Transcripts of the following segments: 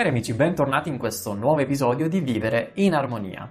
Cari amici, bentornati in questo nuovo episodio di Vivere in Armonia.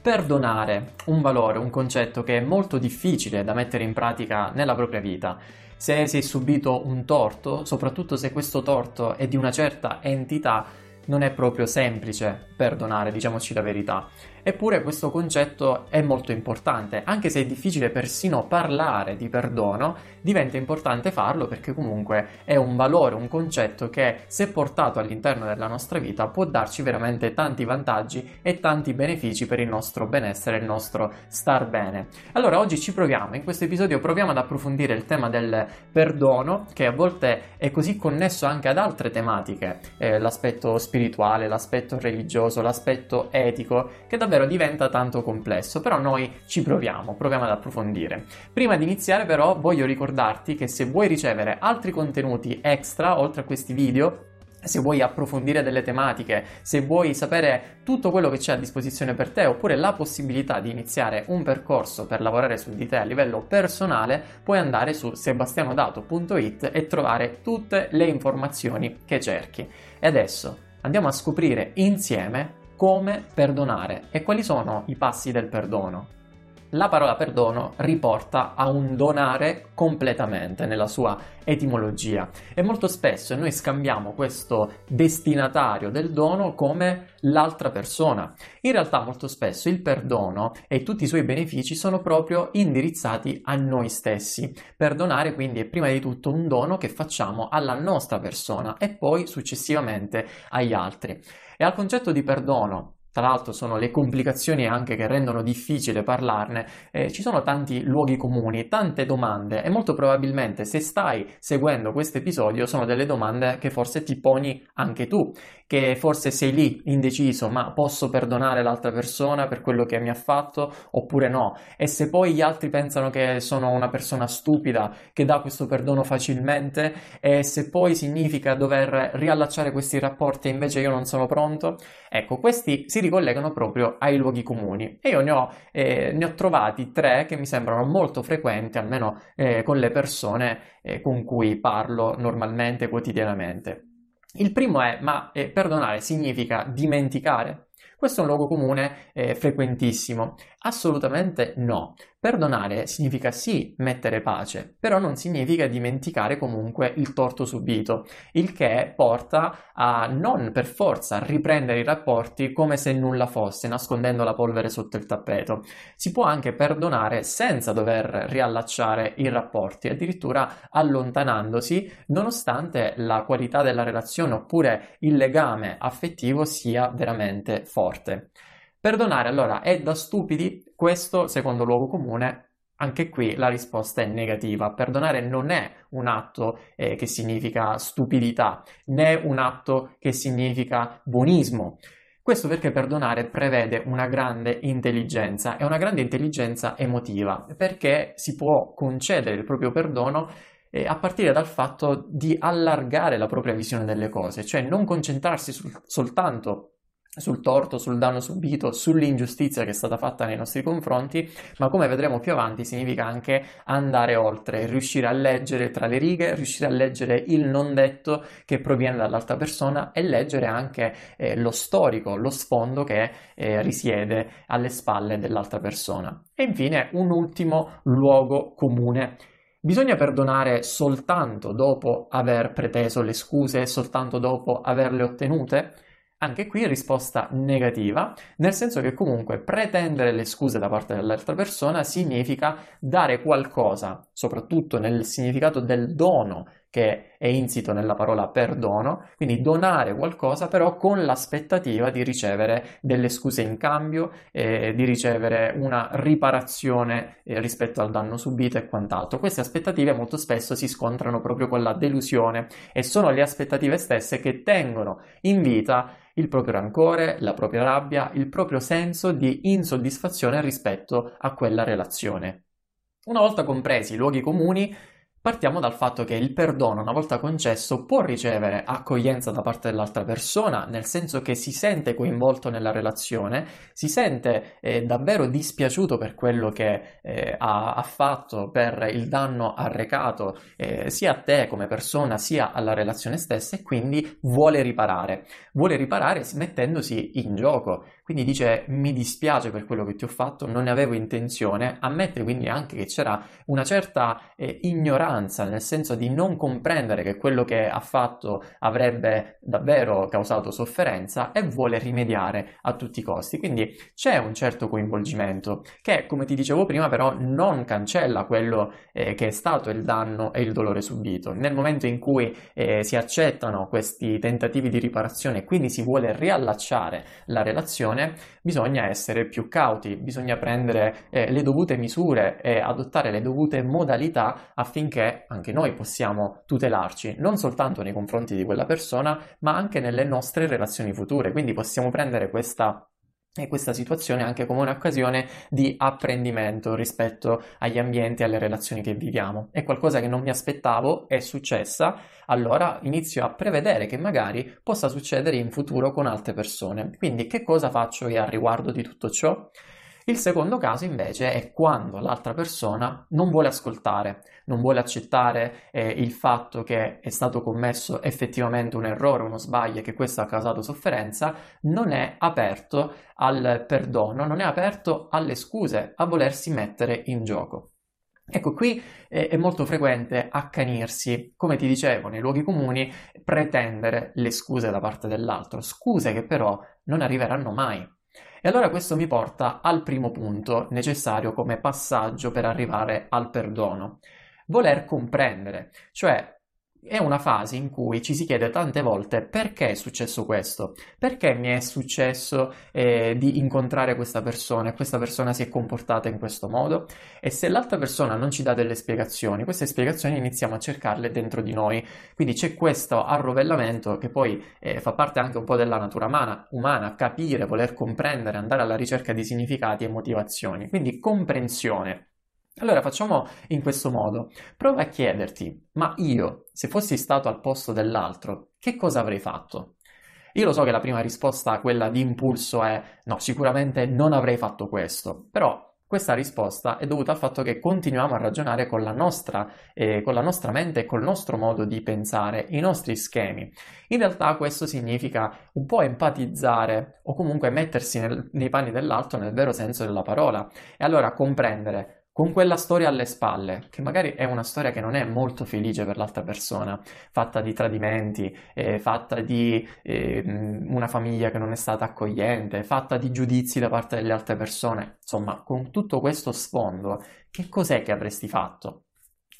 Perdonare, un valore, un concetto che è molto difficile da mettere in pratica nella propria vita. Se si è subito un torto, soprattutto se questo torto è di una certa entità, non è proprio semplice perdonare, diciamoci la verità. Eppure questo concetto è molto importante, anche se è difficile persino parlare di perdono, diventa importante farlo perché comunque è un valore, un concetto che se portato all'interno della nostra vita può darci veramente tanti vantaggi e tanti benefici per il nostro benessere, il nostro star bene. Allora oggi ci proviamo, in questo episodio proviamo ad approfondire il tema del perdono che a volte è così connesso anche ad altre tematiche, eh, l'aspetto spirituale, l'aspetto religioso, l'aspetto etico, che davvero davvero diventa tanto complesso, però noi ci proviamo, proviamo ad approfondire. Prima di iniziare però voglio ricordarti che se vuoi ricevere altri contenuti extra oltre a questi video, se vuoi approfondire delle tematiche, se vuoi sapere tutto quello che c'è a disposizione per te oppure la possibilità di iniziare un percorso per lavorare su di te a livello personale, puoi andare su sebastianodato.it e trovare tutte le informazioni che cerchi. E adesso andiamo a scoprire insieme come perdonare e quali sono i passi del perdono. La parola perdono riporta a un donare completamente nella sua etimologia e molto spesso noi scambiamo questo destinatario del dono come l'altra persona. In realtà molto spesso il perdono e tutti i suoi benefici sono proprio indirizzati a noi stessi. Perdonare quindi è prima di tutto un dono che facciamo alla nostra persona e poi successivamente agli altri. E al concetto di perdono, tra l'altro sono le complicazioni anche che rendono difficile parlarne, eh, ci sono tanti luoghi comuni, tante domande e molto probabilmente se stai seguendo questo episodio sono delle domande che forse ti poni anche tu che forse sei lì indeciso, ma posso perdonare l'altra persona per quello che mi ha fatto oppure no? E se poi gli altri pensano che sono una persona stupida che dà questo perdono facilmente e se poi significa dover riallacciare questi rapporti e invece io non sono pronto? Ecco, questi si ricollegano proprio ai luoghi comuni e io ne ho, eh, ne ho trovati tre che mi sembrano molto frequenti, almeno eh, con le persone eh, con cui parlo normalmente, quotidianamente. Il primo è, ma eh, perdonare significa dimenticare? Questo è un luogo comune eh, frequentissimo. Assolutamente no. Perdonare significa sì mettere pace, però non significa dimenticare comunque il torto subito, il che porta a non per forza riprendere i rapporti come se nulla fosse, nascondendo la polvere sotto il tappeto. Si può anche perdonare senza dover riallacciare i rapporti, addirittura allontanandosi, nonostante la qualità della relazione oppure il legame affettivo sia veramente forte. Perdonare allora è da stupidi? Questo, secondo luogo comune, anche qui la risposta è negativa. Perdonare non è un atto eh, che significa stupidità, né un atto che significa buonismo. Questo perché perdonare prevede una grande intelligenza e una grande intelligenza emotiva, perché si può concedere il proprio perdono eh, a partire dal fatto di allargare la propria visione delle cose, cioè non concentrarsi sul, soltanto sul torto, sul danno subito, sull'ingiustizia che è stata fatta nei nostri confronti, ma come vedremo più avanti significa anche andare oltre, riuscire a leggere tra le righe, riuscire a leggere il non detto che proviene dall'altra persona e leggere anche eh, lo storico, lo sfondo che eh, risiede alle spalle dell'altra persona. E infine un ultimo luogo comune. Bisogna perdonare soltanto dopo aver preteso le scuse, soltanto dopo averle ottenute? Anche qui risposta negativa, nel senso che comunque pretendere le scuse da parte dell'altra persona significa dare qualcosa, soprattutto nel significato del dono che è insito nella parola perdono, quindi donare qualcosa però con l'aspettativa di ricevere delle scuse in cambio, eh, di ricevere una riparazione eh, rispetto al danno subito e quant'altro. Queste aspettative molto spesso si scontrano proprio con la delusione e sono le aspettative stesse che tengono in vita il proprio rancore, la propria rabbia, il proprio senso di insoddisfazione rispetto a quella relazione. Una volta compresi i luoghi comuni, Partiamo dal fatto che il perdono, una volta concesso, può ricevere accoglienza da parte dell'altra persona, nel senso che si sente coinvolto nella relazione, si sente eh, davvero dispiaciuto per quello che eh, ha, ha, fatto, per il danno arrecato eh, sia a te come persona, sia alla relazione stessa e quindi vuole riparare. Vuole riparare mettendosi in gioco, quindi dice mi dispiace per quello che ti ho fatto, non ne avevo intenzione, ammette quindi anche che c'era una certa eh, ignoranza, nel senso di non comprendere che quello che ha fatto avrebbe davvero causato sofferenza e vuole rimediare a tutti i costi. Quindi c'è un certo coinvolgimento che, come ti dicevo prima, però non cancella quello eh, che è stato il danno e il dolore subito. Nel momento in cui eh, si accettano questi tentativi di riparazione e quindi si vuole riallacciare la relazione, situazione bisogna essere più cauti, bisogna prendere eh, le dovute misure e adottare le dovute modalità affinché anche noi possiamo tutelarci non soltanto nei confronti di quella persona, ma anche nelle nostre relazioni future. Quindi possiamo prendere questa e questa situazione anche come un'occasione di apprendimento rispetto agli ambienti e alle relazioni che viviamo. È qualcosa che non mi aspettavo, è successa, allora inizio a prevedere che magari possa succedere in futuro con altre persone. Quindi che cosa faccio io a riguardo di tutto ciò? Il secondo caso invece è quando l'altra persona non vuole ascoltare, non vuole accettare eh, il fatto che è stato commesso effettivamente un errore, uno sbaglio e che questo ha causato sofferenza, non è aperto al perdono, non è aperto alle scuse, a volersi mettere in gioco. Ecco, qui eh, è molto frequente accanirsi, come ti dicevo, nei luoghi comuni, pretendere le scuse da parte dell'altro, scuse che però non arriveranno mai. E allora questo mi porta al primo punto necessario come passaggio per arrivare al perdono. Voler comprendere, cioè è una fase in cui ci si chiede tante volte perché è successo questo, perché mi è successo eh, di incontrare questa persona e questa persona si è comportata in questo modo? E se l'altra persona non ci dà delle spiegazioni, queste spiegazioni iniziamo a cercarle dentro di noi, quindi c'è questo arrovellamento che poi eh, fa parte anche un po' della natura umana, umana, capire, voler comprendere, andare alla ricerca di significati e motivazioni, quindi comprensione allora facciamo in questo modo. Prova a chiederti, ma io, se fossi stato al posto dell'altro, che cosa avrei fatto? Io lo so che la prima risposta, quella di impulso, è no, sicuramente non avrei fatto questo, però questa risposta è dovuta al fatto che continuiamo a ragionare con la nostra, eh, con la nostra mente e col nostro modo di pensare, i nostri schemi. In realtà questo significa un po' empatizzare o comunque mettersi nel, nei panni dell'altro nel vero senso della parola e allora comprendere con quella storia alle spalle, che magari è una storia che non è molto felice per l'altra persona, fatta di tradimenti, eh, fatta di eh, una famiglia che non è stata accogliente, fatta di giudizi da parte delle altre persone. Insomma, con tutto questo sfondo, che cos'è che avresti fatto?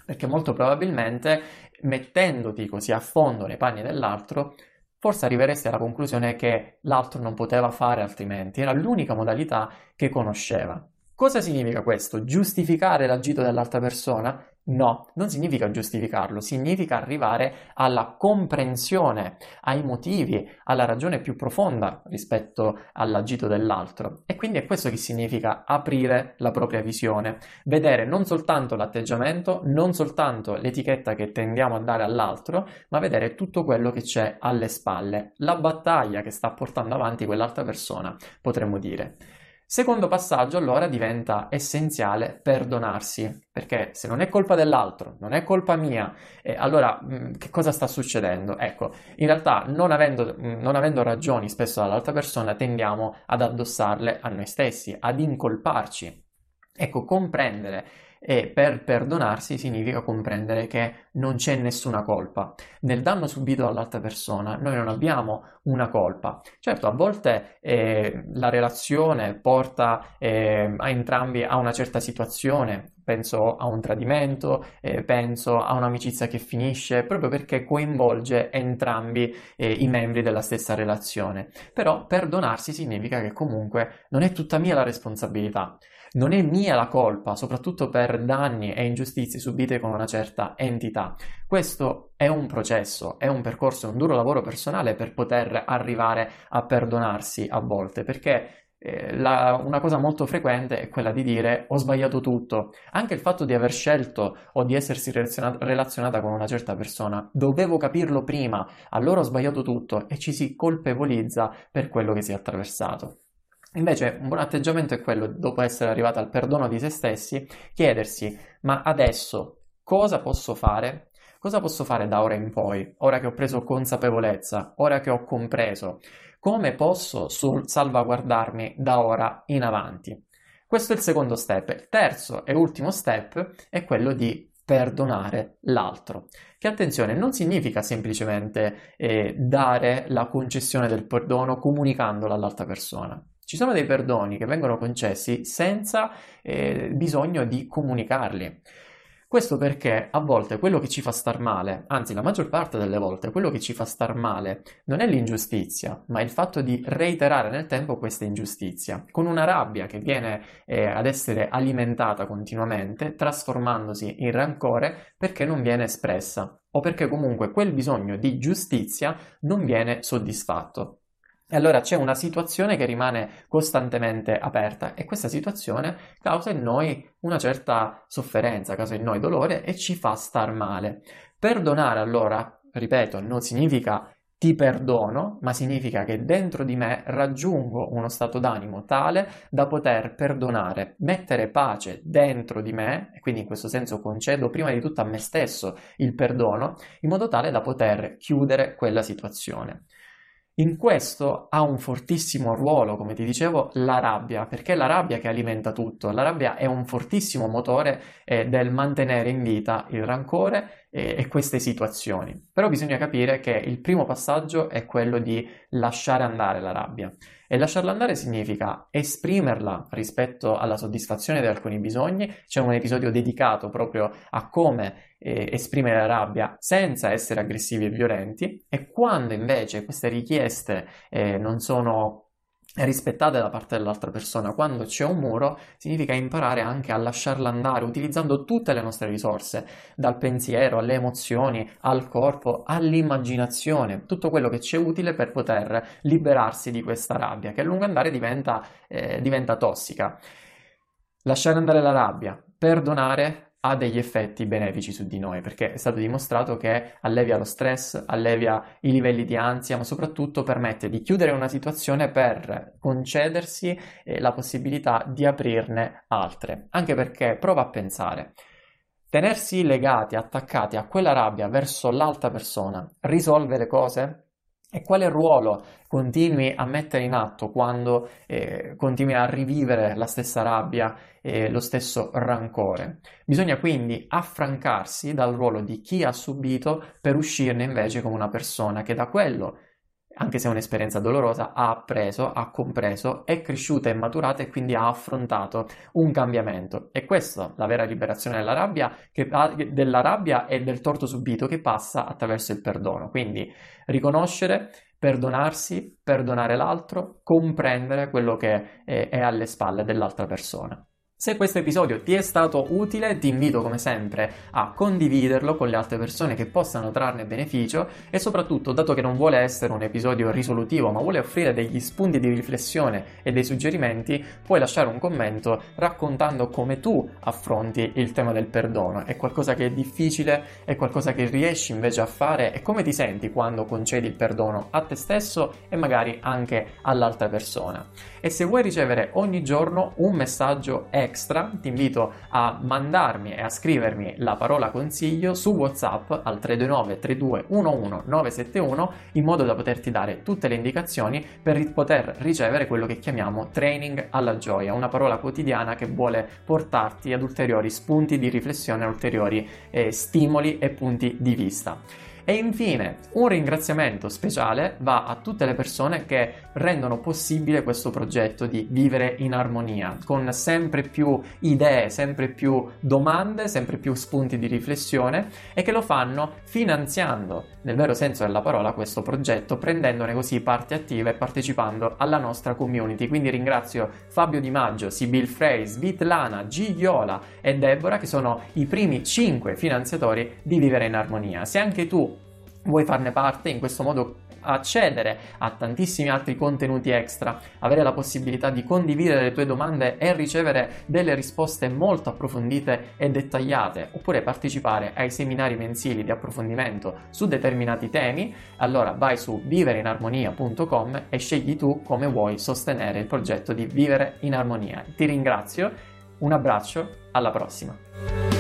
Perché molto probabilmente mettendoti così a fondo nei panni dell'altro, forse arriveresti alla conclusione che l'altro non poteva fare altrimenti, era l'unica modalità che conosceva. Cosa significa questo? Giustificare l'agito dell'altra persona? No, non significa giustificarlo, significa arrivare alla comprensione, ai motivi, alla ragione più profonda rispetto all'agito dell'altro. E quindi è questo che significa aprire la propria visione, vedere non soltanto l'atteggiamento, non soltanto l'etichetta che tendiamo a dare all'altro, ma vedere tutto quello che c'è alle spalle, la battaglia che sta portando avanti quell'altra persona, potremmo dire. Secondo passaggio allora diventa essenziale perdonarsi, perché se non è colpa dell'altro, non è colpa mia, eh, allora mh, mm, che cosa sta succedendo? Ecco, in realtà non avendo, mh, mm, non avendo ragioni spesso dall'altra persona tendiamo ad addossarle a noi stessi, ad incolparci. Ecco, comprendere e per perdonarsi significa comprendere che non c'è nessuna colpa. Nel danno subito dall'altra persona noi non abbiamo una colpa. Certo, a volte eh, la relazione porta eh, a entrambi a una certa situazione, penso a un tradimento, eh, penso a un'amicizia che finisce, proprio perché coinvolge entrambi eh, i membri della stessa relazione. Però perdonarsi significa che comunque non è tutta mia la responsabilità. Non è mia la colpa, soprattutto per danni e ingiustizie subite con una certa entità. Questo è un processo, è un percorso, è un duro lavoro personale per poter arrivare a perdonarsi a volte, perché eh, la, una cosa molto frequente è quella di dire ho sbagliato tutto. Anche il fatto di aver scelto o di essersi relazionata, relazionata con una certa persona, dovevo capirlo prima, allora ho sbagliato tutto e ci si colpevolizza per quello che si è attraversato. Invece un buon atteggiamento è quello, dopo essere arrivata al perdono di se stessi, chiedersi ma adesso cosa posso fare? Cosa posso fare da ora in poi, ora che ho preso consapevolezza, ora che ho compreso? Come posso salvaguardarmi da ora in avanti? Questo è il secondo step. Il terzo e ultimo step è quello di perdonare l'altro. Che attenzione, non significa semplicemente eh, dare la concessione del perdono comunicandolo all'altra persona. Ci sono dei perdoni che vengono concessi senza eh, bisogno di comunicarli. Questo perché a volte quello che ci fa star male, anzi la maggior parte delle volte quello che ci fa star male non è l'ingiustizia, ma il fatto di reiterare nel tempo questa ingiustizia, con una rabbia che viene eh, ad essere alimentata continuamente, trasformandosi in rancore perché non viene espressa o perché comunque quel bisogno di giustizia non viene soddisfatto. E allora c'è una situazione che rimane costantemente aperta e questa situazione causa in noi una certa sofferenza, causa in noi dolore e ci fa star male. Perdonare allora, ripeto, non significa ti perdono, ma significa che dentro di me raggiungo uno stato d'animo tale da poter perdonare, mettere pace dentro di me, e quindi in questo senso concedo prima di tutto a me stesso il perdono, in modo tale da poter chiudere quella situazione. In questo ha un fortissimo ruolo, come ti dicevo, la rabbia, perché è la rabbia che alimenta tutto. La rabbia è un fortissimo motore eh, del mantenere in vita il rancore e, e queste situazioni. Però bisogna capire che il primo passaggio è quello di lasciare andare la rabbia. E lasciarla andare significa esprimerla rispetto alla soddisfazione di alcuni bisogni. C'è un episodio dedicato proprio a come eh, esprimere la rabbia senza essere aggressivi e violenti. E quando invece queste richieste eh, non sono rispettate da parte dell'altra persona. Quando c'è un muro, significa imparare anche a lasciarla andare utilizzando tutte le nostre risorse, dal pensiero alle emozioni, al corpo, all'immaginazione, tutto quello che ci è utile per poter liberarsi di questa rabbia, che a lungo andare diventa, eh, diventa tossica. Lasciare andare la rabbia, perdonare ha degli effetti benefici su di noi, perché è stato dimostrato che allevia lo stress, allevia i livelli di ansia, ma soprattutto permette di chiudere una situazione per concedersi eh, la possibilità di aprirne altre. Anche perché prova a pensare. Tenersi legati, attaccati a quella rabbia verso l'altra persona risolve le cose? E quale ruolo continui a mettere in atto quando eh, continui a rivivere la stessa rabbia e lo stesso rancore? Bisogna quindi affrancarsi dal ruolo di chi ha subito per uscirne invece come una persona che da quello anche se è un'esperienza dolorosa, ha appreso, ha compreso, è cresciuta e maturata e quindi ha affrontato un cambiamento. E questa la vera liberazione della rabbia, che, della rabbia e del torto subito che passa attraverso il perdono. Quindi riconoscere, perdonarsi, perdonare l'altro, comprendere quello che è, è alle spalle dell'altra persona. Se questo episodio ti è stato utile, ti invito come sempre a condividerlo con le altre persone che possano trarne beneficio e soprattutto, dato che non vuole essere un episodio risolutivo, ma vuole offrire degli spunti di riflessione e dei suggerimenti, puoi lasciare un commento raccontando come tu affronti il tema del perdono. È qualcosa che è difficile, è qualcosa che riesci invece a fare e come ti senti quando concedi il perdono a te stesso e magari anche all'altra persona. E se vuoi ricevere ogni giorno un messaggio extra extra, ti invito a mandarmi e a scrivermi la parola consiglio su WhatsApp al 329 32 11 971 in modo da poterti dare tutte le indicazioni per poter ricevere quello che chiamiamo training alla gioia, una parola quotidiana che vuole portarti ad ulteriori spunti di riflessione, ulteriori eh, stimoli e punti di vista. E infine un ringraziamento speciale va a tutte le persone che rendono possibile questo progetto di vivere in armonia, con sempre più idee, sempre più domande, sempre più spunti di riflessione e che lo fanno finanziando, nel vero senso della parola, questo progetto, prendendone così parte attiva e partecipando alla nostra community. Quindi ringrazio Fabio Di Maggio, Sibyl Frey, Svitlana, G. Viola e Deborah che sono i primi 5 finanziatori di Vivere in Armonia. Se anche tu vuoi farne parte, in questo modo accedere a tantissimi altri contenuti extra, avere la possibilità di condividere le tue domande e ricevere delle risposte molto approfondite e dettagliate, oppure partecipare ai seminari mensili di approfondimento su determinati temi, allora vai su vivereinarmonia.com e scegli tu come vuoi sostenere il progetto di Vivere in Armonia. Ti ringrazio, un abbraccio, alla prossima.